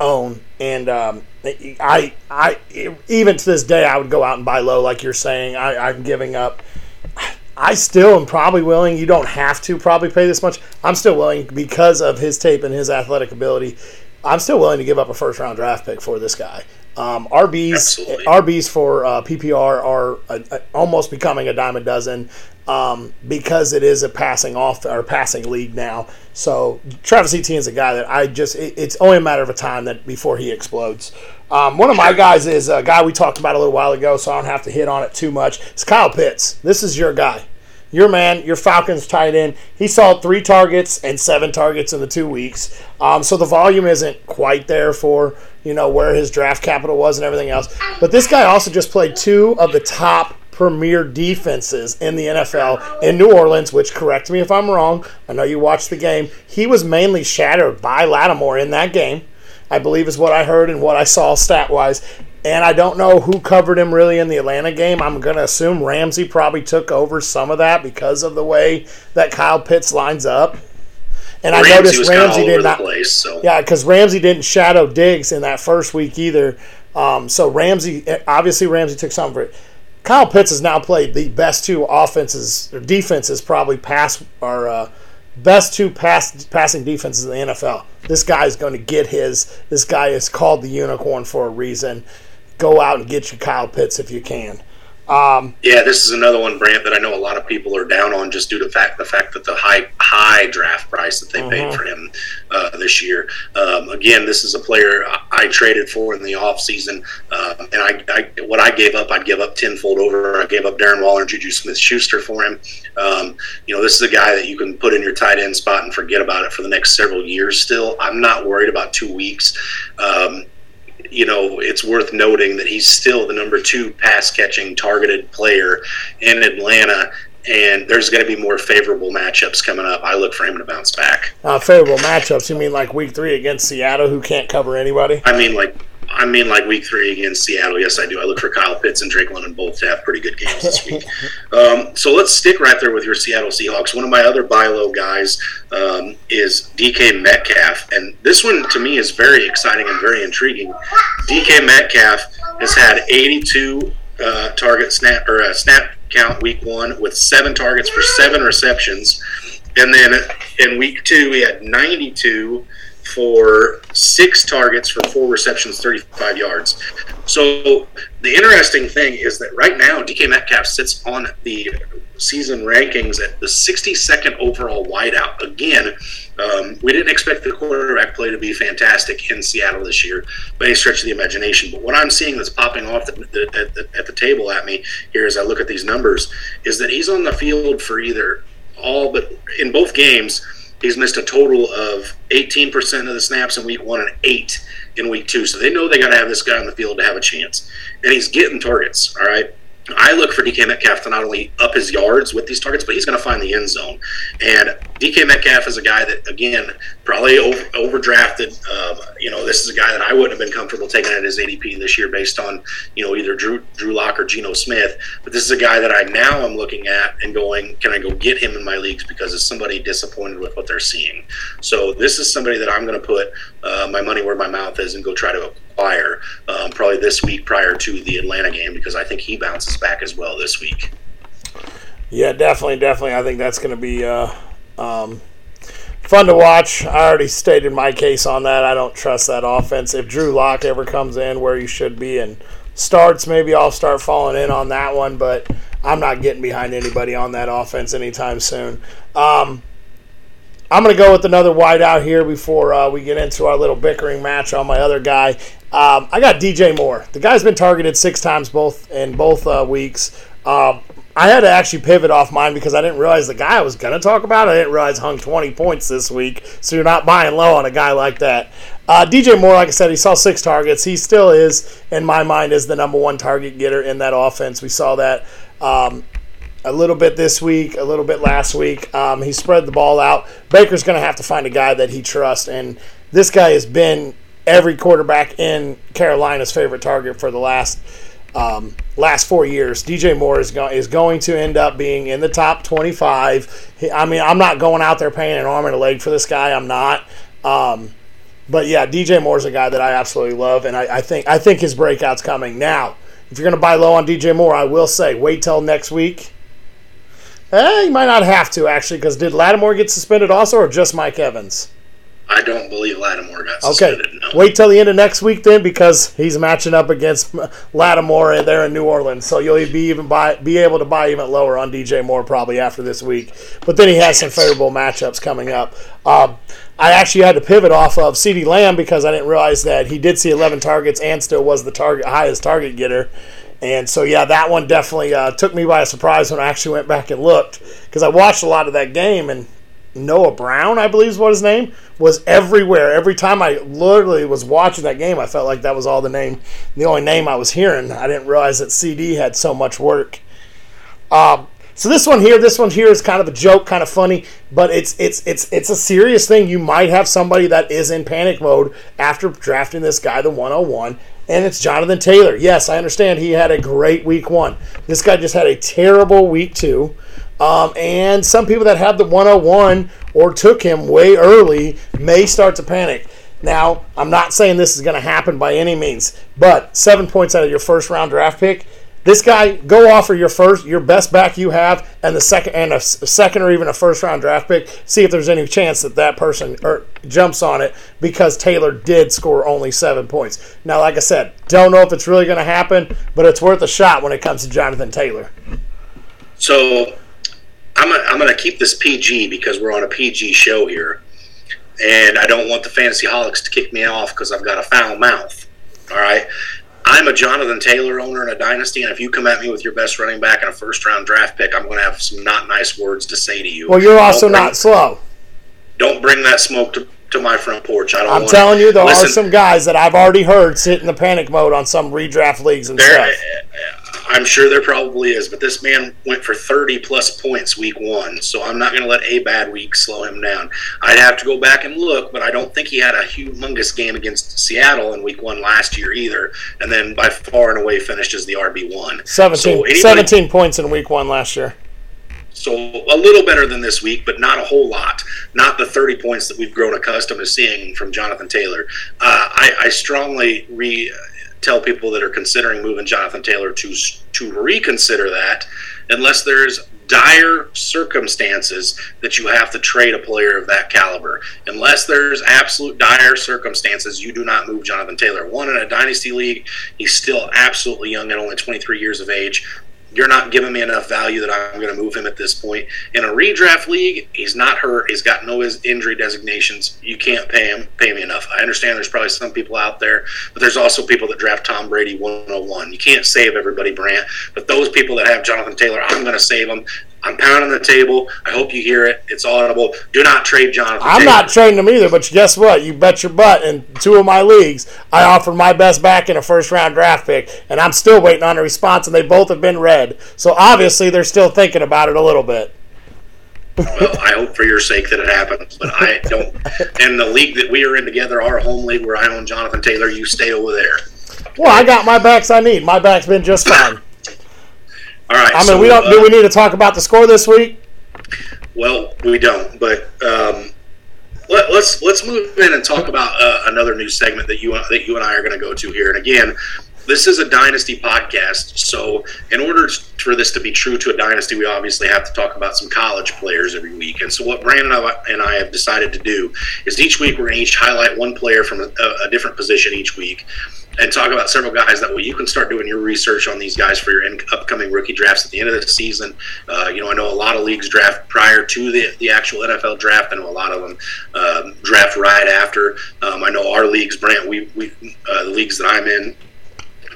own. And um, I, I, even to this day, I would go out and buy low, like you're saying. I, I'm giving up. I still am probably willing. You don't have to probably pay this much. I'm still willing because of his tape and his athletic ability. I'm still willing to give up a first round draft pick for this guy. Um, RBs Absolutely. RBs for uh, PPR are a, a, almost becoming a dime a dozen um, because it is a passing off or passing league now. So Travis Etienne is a guy that I just it, it's only a matter of a time that before he explodes. Um, one of my guys is a guy we talked about a little while ago, so I don't have to hit on it too much. It's Kyle Pitts. This is your guy. Your man, your Falcons tight end. He saw three targets and seven targets in the two weeks. Um, so the volume isn't quite there for you know where his draft capital was and everything else. But this guy also just played two of the top premier defenses in the NFL in New Orleans, which correct me if I'm wrong. I know you watched the game. He was mainly shattered by Lattimore in that game. I believe is what I heard and what I saw stat wise. And I don't know who covered him really in the Atlanta game. I'm going to assume Ramsey probably took over some of that because of the way that Kyle Pitts lines up. And Ramsey I noticed was Ramsey did not. place. So Yeah, because Ramsey didn't shadow Diggs in that first week either. Um, so Ramsey, obviously, Ramsey took some for it. Kyle Pitts has now played the best two offenses or defenses, probably pass or uh, best two pass passing defenses in the NFL. This guy is going to get his. This guy is called the unicorn for a reason. Go out and get your Kyle Pitts if you can. Um, yeah, this is another one, Brant, that I know a lot of people are down on just due to the fact the fact that the high high draft price that they Uh-huh. paid for him uh, this year. Um, again, this is a player I, I traded for in the offseason, uh, and I, I what I gave up, I'd give up tenfold over. I gave up Darren Waller and Juju Smith Schuster for him. Um, you know, this is a guy that you can put in your tight end spot and forget about it for the next several years. Still, I'm not worried about two weeks. Um, you know, it's worth noting that he's still the number two pass catching targeted player in Atlanta, and there's going to be more favorable matchups coming up. I look for him to bounce back. uh, favorable matchups. You mean like Week Three against Seattle, who can't cover anybody? I mean, like. I mean, like week three against Seattle. Yes, I do. I look for Kyle Pitts and Drake London both to have pretty good games this week. um, so let's stick right there with your Seattle Seahawks. One of my other buy low guys um, is DK Metcalf, and this one to me is very exciting and very intriguing. DK Metcalf has had 82 uh, target snap or uh, snap count week one with seven targets for seven receptions, and then in week two he had 92 for six targets for four receptions, 35 yards. So the interesting thing is that right now DK Metcalf sits on the season rankings at the 62nd overall wideout. Again, um, we didn't expect the quarterback play to be fantastic in Seattle this year by any stretch of the imagination. But what I'm seeing that's popping off the, the, the, at the table at me here as I look at these numbers is that he's on the field for either all but in both games He's missed a total of 18% of the snaps in week one and eight in week two. So they know they got to have this guy on the field to have a chance. And he's getting targets, all right? I look for DK Metcalf to not only up his yards with these targets, but he's going to find the end zone. And DK Metcalf is a guy that, again, probably over, overdrafted. Um, you know, this is a guy that I wouldn't have been comfortable taking at his ADP this year based on, you know, either Drew Drew Lock or Geno Smith. But this is a guy that I now am looking at and going, can I go get him in my leagues because it's somebody disappointed with what they're seeing. So this is somebody that I'm going to put uh, my money where my mouth is and go try to acquire um, probably this week prior to the Atlanta game because I think he bounces back as well this week. Yeah, definitely, definitely. I think that's going to be uh, um, fun to watch. I already stated my case on that. I don't trust that offense. If Drew Lock ever comes in where he should be and starts, maybe I'll start falling in on that one. But I'm not getting behind anybody on that offense anytime soon. Um, I'm going to go with another wideout here before uh, we get into our little bickering match on my other guy. Um, I got DJ Moore. The guy's been targeted six times both in both uh, weeks. Um, I had to actually pivot off mine because I didn't realize the guy I was going to talk about. I didn't realize hung 20 points this week. So you're not buying low on a guy like that. Uh, DJ Moore, like I said, he saw six targets. He still is, in my mind, is the number one target getter in that offense. We saw that um, a little bit this week, a little bit last week. Um, he spread the ball out. Baker's going to have to find a guy that he trusts, and this guy has been every quarterback in Carolina's favorite target for the last um, last four years. DJ Moore is, go- is going to end up being in the top 25. He, I mean, I'm not going out there paying an arm and a leg for this guy. I'm not. Um, but yeah, DJ Moore's a guy that I absolutely love, and I, I think I think his breakout's coming now. If you're going to buy low on DJ Moore, I will say wait till next week. Eh, you might not have to actually, because did Lattimore get suspended also, or just Mike Evans? I don't believe Lattimore got Okay, suspended. No. wait till the end of next week then, because he's matching up against Lattimore there in New Orleans. So you'll be even buy, be able to buy even lower on DJ Moore probably after this week. But then he has some favorable matchups coming up. Um, I actually had to pivot off of CeeDee Lamb because I didn't realize that he did see 11 targets and still was the target highest target getter. And so, yeah, that one definitely uh, took me by surprise when I actually went back and looked because I watched a lot of that game and Noah Brown, I believe is what his name was everywhere. Every time I literally was watching that game, I felt like that was all the name, the only name I was hearing. I didn't realize that CeeDee had so much work. Um, So this one here, this one here is kind of a joke, kind of funny, but it's it's it's it's a serious thing. You might have somebody that is in panic mode after drafting this guy, the 101, and it's Jonathan Taylor. Yes, I understand he had a great week one. This guy just had a terrible week two. Um, and some people that have the 101 or took him way early may start to panic. Now, I'm not saying this is going to happen by any means, but seven points out of your first round draft pick this guy, go offer your first, your best back you have, and the second, and a second or even a first round draft pick. See if there's any chance that that person or er, jumps on it because Taylor did score only seven points. Now, like I said, don't know if it's really going to happen, but it's worth a shot when it comes to Jonathan Taylor. So, I'm gonna, I'm going to keep this PG because we're on a PG show here, and I don't want the fantasy holics to kick me off because I've got a foul mouth. All right. I'm a Jonathan Taylor owner in a dynasty, and if you come at me with your best running back and a first round draft pick, I'm going to have some not nice words to say to you. Well, you're also bring, not slow. Don't bring that smoke to, to my front porch. I don't. I'm telling you, there listen, are some guys that I've already heard sit in the panic mode on some redraft leagues and stuff. Eh, eh, I'm sure there probably is, but this man went for 30 plus points week one, so I'm not going to let a bad week slow him down. I'd have to go back and look, but I don't think he had a humongous game against Seattle in week one last year either, and then by far and away finished as the RB1. 17, so anybody, 17 points in week one last year. So a little better than this week, but not a whole lot. Not the 30 points that we've grown accustomed to seeing from Jonathan Taylor. Uh, I, I strongly re tell people that are considering moving Jonathan Taylor to to reconsider that, unless there's dire circumstances that you have to trade a player of that caliber. Unless there's absolute dire circumstances, you do not move Jonathan Taylor. One in a dynasty league, he's still absolutely young at only 23 years of age you're not giving me enough value that I'm going to move him at this point. In a redraft league, he's not hurt. He's got no injury designations. You can't pay him pay me enough. I understand there's probably some people out there, but there's also people that draft Tom Brady 101. You can't save everybody, Brant. But those people that have Jonathan Taylor, I'm going to save them. I'm pounding the table. I hope you hear it. It's audible. Do not trade Jonathan. I'm Taylor. not trading him either. But guess what? You bet your butt. In two of my leagues, I offered my best back in a first round draft pick, and I'm still waiting on a response. And they both have been read. So obviously, they're still thinking about it a little bit. well, I hope for your sake that it happens, but I don't. And the league that we are in together, our home league where I own Jonathan Taylor, you stay over there. Well, I got my backs I need. My back's been just fine. All right. I mean, so, we don't. Uh, do we need to talk about the score this week? Well, we don't. But um, let, us let's, let's move in and talk about uh, another new segment that you that you and I are going to go to here. And again, this is a dynasty podcast. So, in order for this to be true to a dynasty, we obviously have to talk about some college players every week. And so, what Brandon and I have decided to do is each week we're going to each highlight one player from a, a different position each week and talk about several guys that way you can start doing your research on these guys for your in- upcoming rookie drafts at the end of the season. Uh, you know, I know a lot of leagues draft prior to the, the actual NFL draft. I know a lot of them um, draft right after. Um, I know our leagues, Brant, we, we uh, the leagues that I'm in,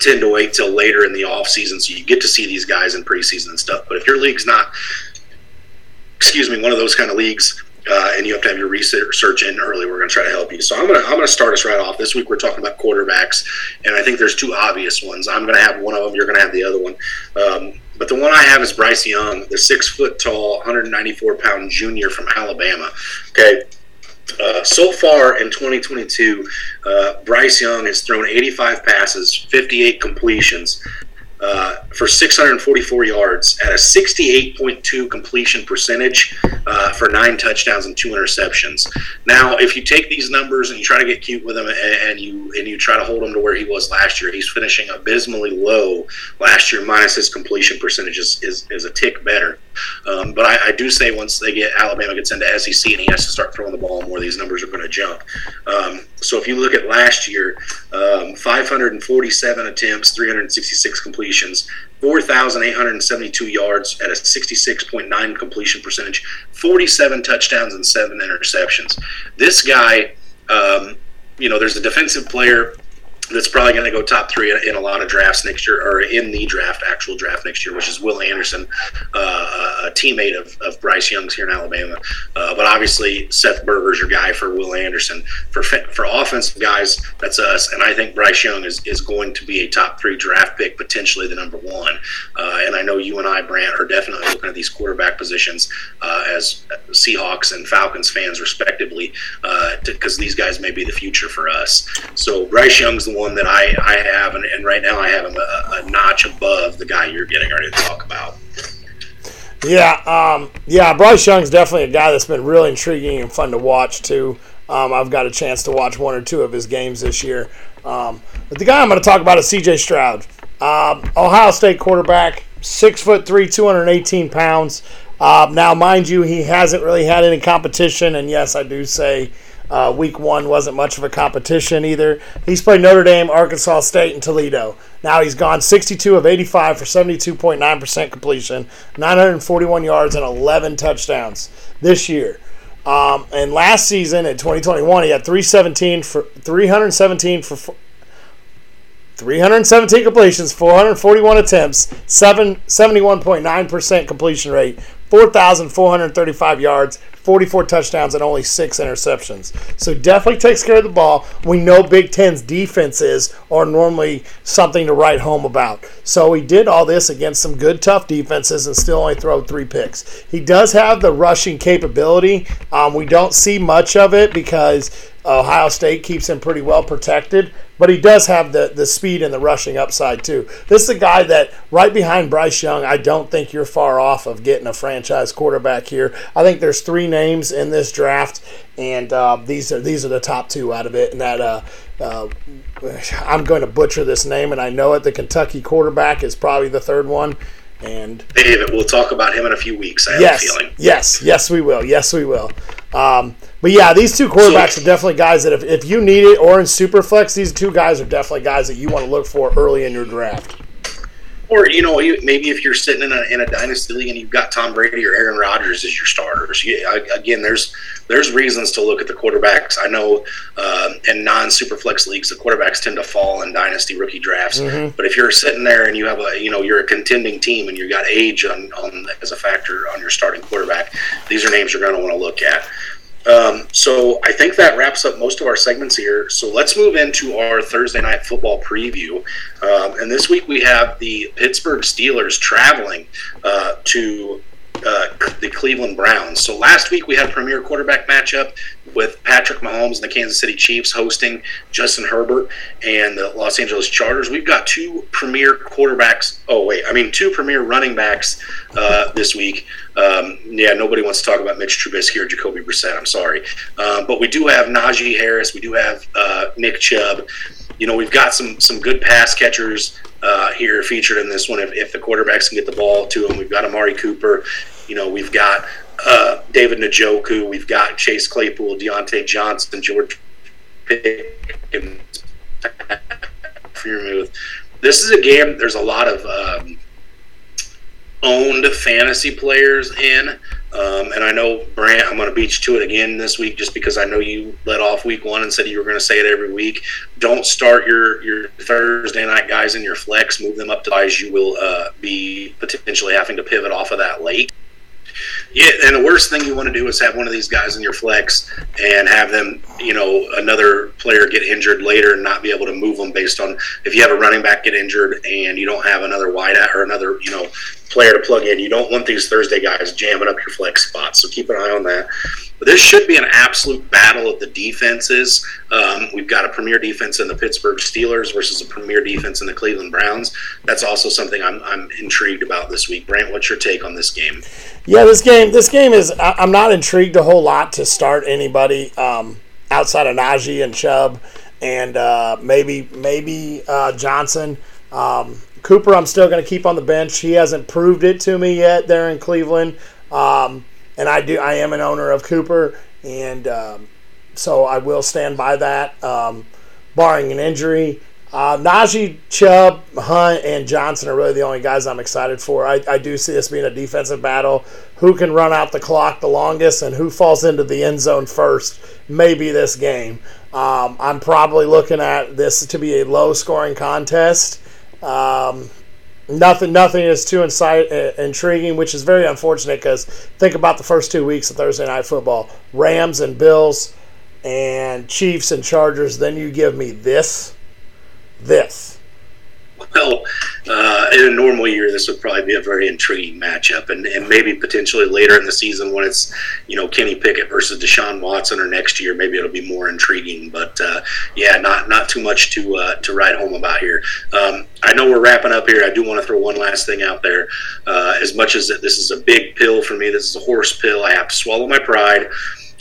tend to wait till later in the off season, so you get to see these guys in preseason and stuff. But if your league's not, excuse me, one of those kind of leagues, uh, and you have to have your research in early. We're going to try to help you. So I'm going to I'm going to start us right off. This week we're talking about quarterbacks, and I think there's two obvious ones. I'm going to have one of them. You're going to have the other one. Um, but the one I have is Bryce Young, the six foot tall, 194 pound junior from Alabama. Okay. Uh, so far in 2022, uh, Bryce Young has thrown 85 passes, 58 completions, uh, for 644 yards at a 68.2 completion percentage uh, for nine touchdowns and two interceptions. Now, if you take these numbers and you try to get cute with him and you and you try to hold him to where he was last year, he's finishing abysmally low last year. Minus his completion percentage is, is, is a tick better. Um, but I, I, do say once they get Alabama gets into SEC and he has to start throwing the ball more, these numbers are going to jump. Um, so if you look at last year, um, 547 attempts, 366 completions, 4,872 yards at a 66.9 completion percentage, 47 touchdowns and seven interceptions. This guy, um, you know, there's a defensive player that's probably going to go top three in, in, a lot of drafts next year, or in the draft, actual draft next year, which is Will Anderson, uh, a teammate of, of Bryce Young's here in Alabama. Uh, but obviously, Seth Berger's your guy for Will Anderson. For for offensive guys, that's us. And I think Bryce Young is, is going to be a top three draft pick, potentially the number one. Uh, and I know you and I, Brant, are definitely looking at these quarterback positions uh, as Seahawks and Falcons fans, respectively, because uh, these guys may be the future for us. So Bryce Young's the one that I, I have, and, and right now I have him a, a, notch above the guy you're getting ready to talk about. Yeah, um, yeah, Bryce Young's definitely a guy that's been really intriguing and fun to watch too. Um, I've got a chance to watch one or two of his games this year. Um, but the guy I'm going to talk about is C.J. Stroud, um, Ohio State quarterback, six foot three, 218 pounds. Uh, now, mind you, he hasn't really had any competition, and yes, I do say uh, week one wasn't much of a competition either. He's played Notre Dame, Arkansas State, and Toledo. Now he's gone 62 of 85 for 72.9% completion, 941 yards, and 11 touchdowns this year. Um, and last season in 2021, he had 317 for 317 for 317 completions, 441 attempts, 7 71.9% completion rate, 4,435 yards, 44 touchdowns, and only six interceptions. So definitely takes care of the ball. We know Big Ten's defenses are normally something to write home about. So he did all this against some good, tough defenses and still only throw three picks. He does have the rushing capability. Um, we don't see much of it because Ohio State keeps him pretty well protected, but he does have the, the speed and the rushing upside too. This is a guy that right behind Bryce Young, I don't think you're far off of getting a franchise quarterback here. I think there's three names in this draft, and uh, these are these are the top two out of it. And that uh, uh, I'm going to butcher this name, and I know it. The Kentucky quarterback is probably the third one. And David, we'll talk about him in a few weeks. I have yes, a feeling. Yes, yes, we will. Yes, we will. Um, but yeah, these two quarterbacks so, are definitely guys that if, if you need it or in Superflex, these two guys are definitely guys that you want to look for early in your draft. Or you know, maybe if you're sitting in a, in a dynasty league and you've got Tom Brady or Aaron Rodgers as your starters, you, again, there's there's reasons to look at the quarterbacks. I know uh, in non superflex leagues, the quarterbacks tend to fall in dynasty rookie drafts. Mm-hmm. But if you're sitting there and you have a you know you're a contending team and you've got age on, on as a factor on your starting quarterback, these are names you're going to want to look at. Um, so I think that wraps up most of our segments here. So let's move into our Thursday night football preview. Um, and this week we have the Pittsburgh Steelers traveling uh, to uh, the Cleveland Browns. So last week we had a premier quarterback matchup with Patrick Mahomes and the Kansas City Chiefs hosting Justin Herbert and the Los Angeles Chargers. We've got two premier quarterbacks. Oh wait, I mean two premier running backs uh, this week. Um, yeah, nobody wants to talk about Mitch Trubisky or Jacoby Brissett. I'm sorry, um, but we do have Najee Harris. We do have uh, Nick Chubb. You know, we've got some some good pass catchers uh, here featured in this one. If, if the quarterbacks can get the ball to them, we've got Amari Cooper. You know, we've got uh, David Njoku, we've got Chase Claypool, Diontae Johnson, George Pickens. This is a game. There's a lot of um, owned fantasy players in. Um, and I know, Brant, I'm going to beat you to it again this week just because I know you let off week one and said you were going to say it every week. Don't start your, your Thursday night guys in your flex. Move them up to guys you will uh, be potentially having to pivot off of that late. Yeah, and the worst thing you want to do is have one of these guys in your flex and have them, you know, another player get injured later and not be able to move them based on if you have a running back get injured and you don't have another wide or another, you know, player to plug in. You don't want these Thursday guys jamming up your flex spots. So keep an eye on that. But this should be an absolute battle of the defenses. Um, we've got a premier defense in the Pittsburgh Steelers versus a premier defense in the Cleveland Browns. That's also something I'm, I'm intrigued about this week. Brant, what's your take on this game? Yeah, this game this game is I'm not intrigued a whole lot to start anybody um, outside of Najee and Chubb and uh, maybe maybe uh, Johnson. Um, Cooper, I'm still going to keep on the bench. He hasn't proved it to me yet there in Cleveland. Um, and I do. I am an owner of Cooper, and um, so I will stand by that, um, barring an injury. Uh, Najee, Chubb, Hunt, and Johnson are really the only guys I'm excited for. I, I do see this being a defensive battle. Who can run out the clock the longest and who falls into the end zone first may be this game. Um, I'm probably looking at this to be a low scoring contest. Um, nothing, nothing is too insight, uh, intriguing, which is very unfortunate because think about the first two weeks of Thursday Night Football Rams and Bills and Chiefs and Chargers. Then you give me this this? Well, uh, in a normal year, this would probably be a very intriguing matchup, and, and maybe potentially later in the season when it's you know Kenny Pickett versus Deshaun Watson, or next year maybe it'll be more intriguing. But uh, yeah, not not too much to uh, to write home about here. Um, I know we're wrapping up here. I do want to throw one last thing out there. Uh, as much as this is a big pill for me, this is a horse pill. I have to swallow my pride.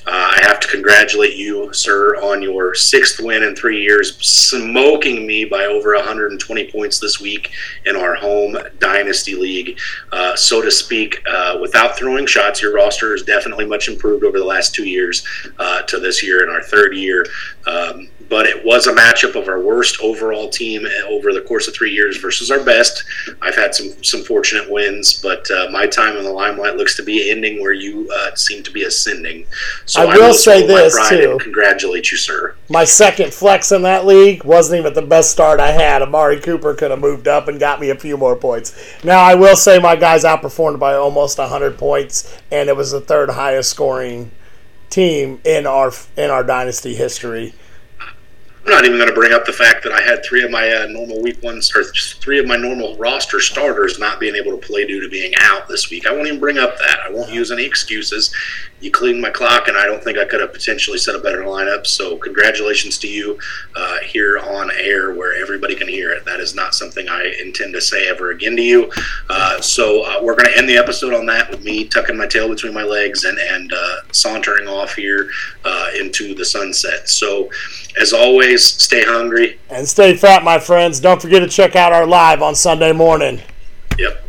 Uh, I have to congratulate you, sir, on your sixth win in three years, smoking me by over 120 points this week in our home dynasty league, uh, so to speak. Uh, without throwing shots, your roster is definitely much improved over the last two years uh, to this year in our third year. Um, but it was a matchup of our worst overall team over the course of three years versus our best. I've had some some fortunate wins, but uh, my time in the limelight looks to be ending where you uh, seem to be ascending. So I will, I will say this too. congratulate you, sir. My second flex in that league wasn't even the best start I had. Amari Cooper could have moved up and got me a few more points. Now I will say my guys outperformed by almost 100 points, and it was the third highest scoring team in our in our dynasty history. I'm not even going to bring up the fact that I had three of my uh, normal week ones or three of my normal roster starters not being able to play due to being out this week. I won't even bring up that. I won't use any excuses. You cleaned my clock, and I don't think I could have potentially set a better lineup. So, congratulations to you uh, here on air where everybody can hear it. That is not something I intend to say ever again to you. Uh, so, uh, we're going to end the episode on that with me tucking my tail between my legs and, and uh, sauntering off here uh, into the sunset. So, as always, stay hungry and stay fat, my friends. Don't forget to check out our live on Sunday morning. Yep.